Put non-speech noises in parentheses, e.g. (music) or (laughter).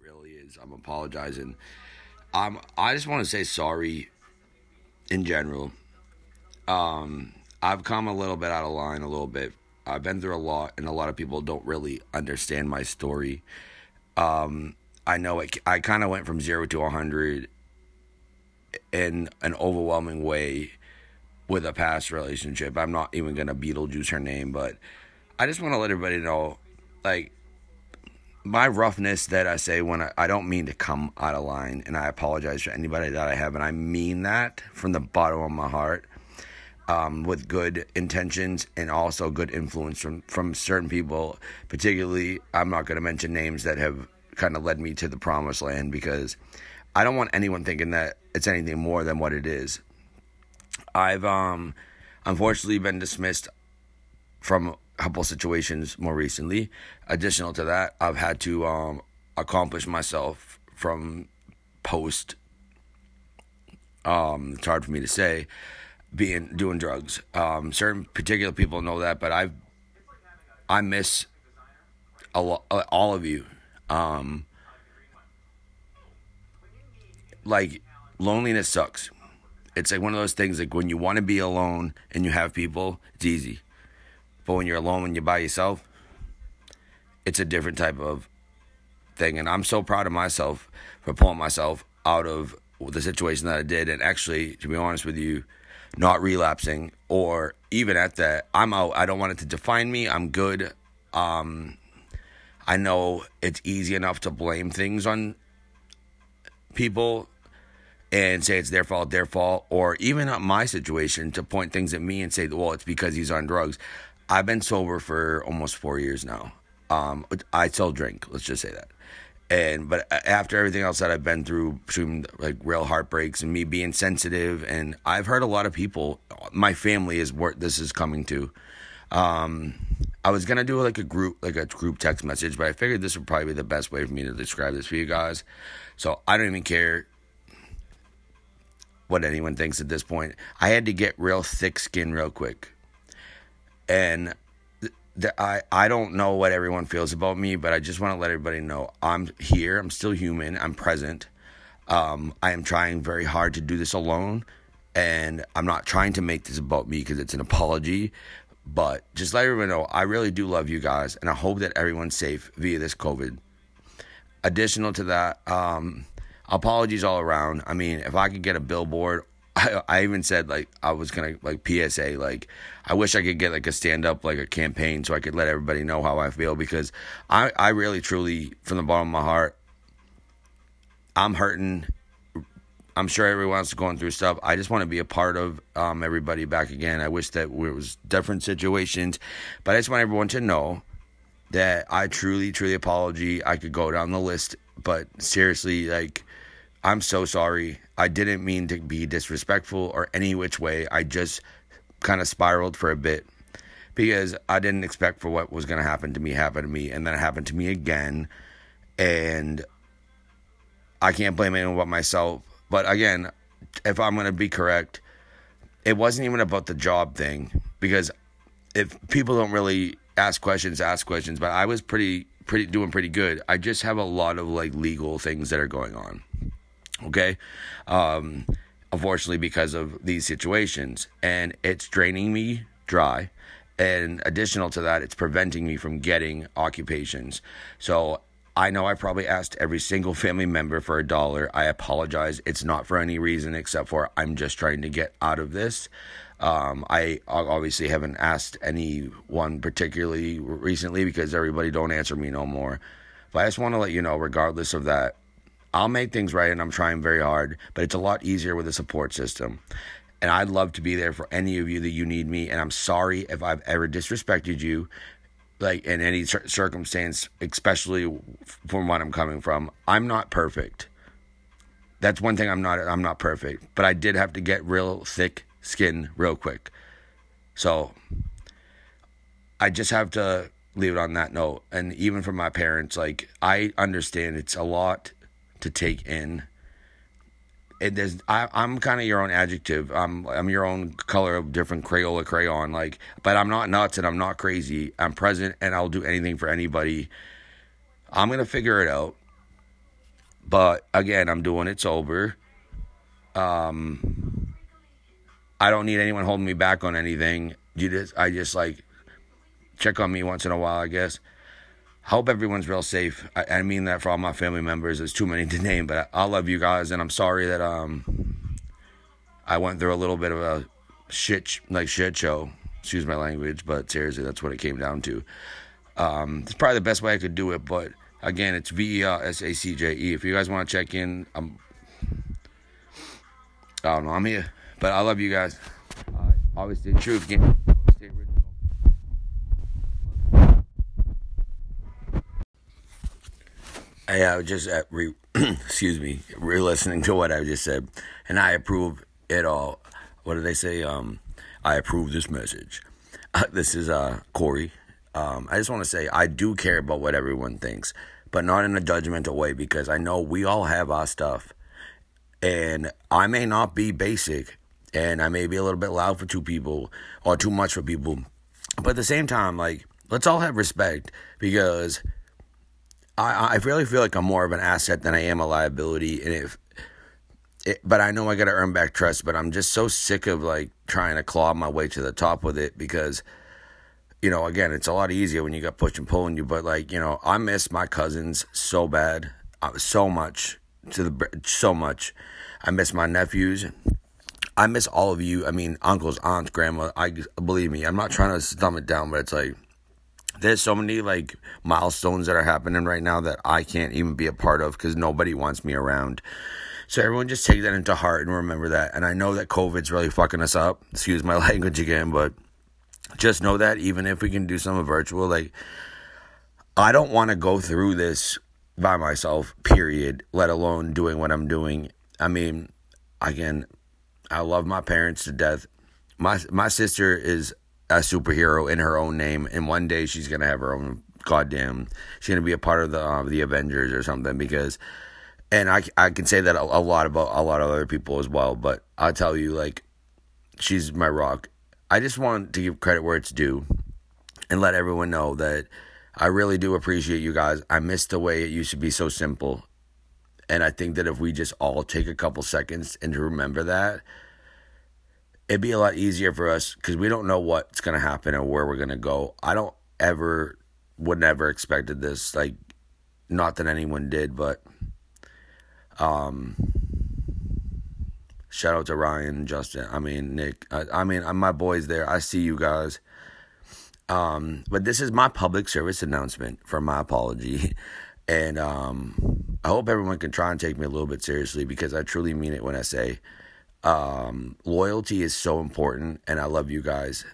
Really is. I'm apologizing. Um, I just want to say sorry in general. Um, I've come a little bit out of line a little bit. I've been through a lot, and a lot of people don't really understand my story. Um, I know it. I kind of went from zero to a hundred in an overwhelming way with a past relationship. I'm not even gonna Beetlejuice her name, but I just want to let everybody know, like, my roughness that I say when I, I don't mean to come out of line, and I apologize for anybody that I have, and I mean that from the bottom of my heart, um, with good intentions and also good influence from from certain people. Particularly, I'm not going to mention names that have kind of led me to the promised land because I don't want anyone thinking that it's anything more than what it is. I've um, unfortunately been dismissed from couple situations more recently. Additional to that, I've had to um, accomplish myself from post. Um, it's hard for me to say, being doing drugs. Um, certain particular people know that, but I've I miss a lo- all of you. Um, like loneliness sucks. It's like one of those things like when you want to be alone and you have people, it's easy. But when you're alone when you're by yourself, it's a different type of thing. And I'm so proud of myself for pulling myself out of the situation that I did. And actually, to be honest with you, not relapsing or even at that, I'm out. I don't want it to define me. I'm good. Um, I know it's easy enough to blame things on people and say it's their fault, their fault, or even at my situation to point things at me and say, well, it's because he's on drugs. I've been sober for almost four years now. Um, I still drink. Let's just say that. And but after everything else that I've been through, between like real heartbreaks and me being sensitive, and I've heard a lot of people. My family is what this is coming to. Um, I was gonna do like a group, like a group text message, but I figured this would probably be the best way for me to describe this for you guys. So I don't even care what anyone thinks at this point. I had to get real thick skin real quick. And th- I, I don't know what everyone feels about me, but I just want to let everybody know I'm here. I'm still human. I'm present. Um, I am trying very hard to do this alone. And I'm not trying to make this about me because it's an apology. But just let everyone know I really do love you guys. And I hope that everyone's safe via this COVID. Additional to that, um, apologies all around. I mean, if I could get a billboard, I, I even said like I was gonna like PSA like I wish I could get like a stand up like a campaign so I could let everybody know how I feel because I I really truly from the bottom of my heart I'm hurting. I'm sure everyone else is going through stuff. I just want to be a part of um, everybody back again. I wish that it was different situations, but I just want everyone to know that I truly, truly apology. I could go down the list, but seriously, like, I'm so sorry. I didn't mean to be disrespectful or any which way. I just kind of spiraled for a bit because I didn't expect for what was going to happen to me happen to me, and then it happened to me again, and I can't blame anyone but myself. But again, if I'm going to be correct, it wasn't even about the job thing because if people don't really ask questions, ask questions, but I was pretty pretty doing pretty good. I just have a lot of like legal things that are going on. Okay? Um unfortunately because of these situations and it's draining me dry and additional to that it's preventing me from getting occupations. So I know I probably asked every single family member for a dollar. I apologize. It's not for any reason except for I'm just trying to get out of this. Um, I obviously haven't asked anyone particularly recently because everybody don't answer me no more. But I just want to let you know, regardless of that, I'll make things right and I'm trying very hard, but it's a lot easier with a support system. And I'd love to be there for any of you that you need me. And I'm sorry if I've ever disrespected you, like in any cir- circumstance, especially from what I'm coming from. I'm not perfect. that's one thing I'm not I'm not perfect, but I did have to get real thick skin real quick. So I just have to leave it on that note. And even for my parents, like I understand it's a lot to take in. It is I, I'm kind of your own adjective. I'm I'm your own color of different Crayola crayon. Like, but I'm not nuts and I'm not crazy. I'm present and I'll do anything for anybody. I'm gonna figure it out. But again, I'm doing it sober. Um, I don't need anyone holding me back on anything. You just, I just like check on me once in a while, I guess. Hope everyone's real safe. I, I mean that for all my family members. There's too many to name, but I, I love you guys, and I'm sorry that um I went through a little bit of a shit like shit show. Excuse my language, but seriously, that's what it came down to. Um, it's probably the best way I could do it, but again, it's V E R S A C J E. If you guys want to check in, I'm. I don't know. I'm here, but I love you guys. Uh, always stay true. Again. I just at re, (clears throat) excuse me, re-listening to what I just said, and I approve it all. What do they say? Um, I approve this message. Uh, this is uh Corey. Um, I just want to say I do care about what everyone thinks, but not in a judgmental way because I know we all have our stuff, and I may not be basic, and I may be a little bit loud for two people or too much for people, but at the same time, like let's all have respect because I, I really feel like I'm more of an asset than I am a liability. And if, it, but I know I got to earn back trust. But I'm just so sick of like trying to claw my way to the top with it because, you know, again, it's a lot easier when you got push and pull in you. But like, you know, I miss my cousins so bad, uh, so much to the so much. I miss my nephews. I miss all of you. I mean, uncles, aunts, grandma. I believe me. I'm not trying to dumb it down, but it's like there's so many like milestones that are happening right now that I can't even be a part of because nobody wants me around. So everyone just take that into heart and remember that. And I know that COVID's really fucking us up. Excuse my (laughs) language again, but just know that even if we can do some virtual, like I don't want to go through this by myself, period, let alone doing what I'm doing. I mean, again, I love my parents to death. My my sister is a superhero in her own name, and one day she's gonna have her own goddamn. She's gonna be a part of the uh, the Avengers or something because, and I I can say that a, a lot about a lot of other people as well. But I'll tell you, like, she's my rock. I just want to give credit where it's due, and let everyone know that I really do appreciate you guys. I miss the way it used to be so simple, and I think that if we just all take a couple seconds and to remember that it'd be a lot easier for us because we don't know what's gonna happen and where we're gonna go. I don't ever would never expected this. Like, not that anyone did, but um, shout out to Ryan, Justin. I mean Nick. I, I mean my boys there. I see you guys. Um, but this is my public service announcement for my apology. (laughs) And um, I hope everyone can try and take me a little bit seriously because I truly mean it when I say um, loyalty is so important, and I love you guys.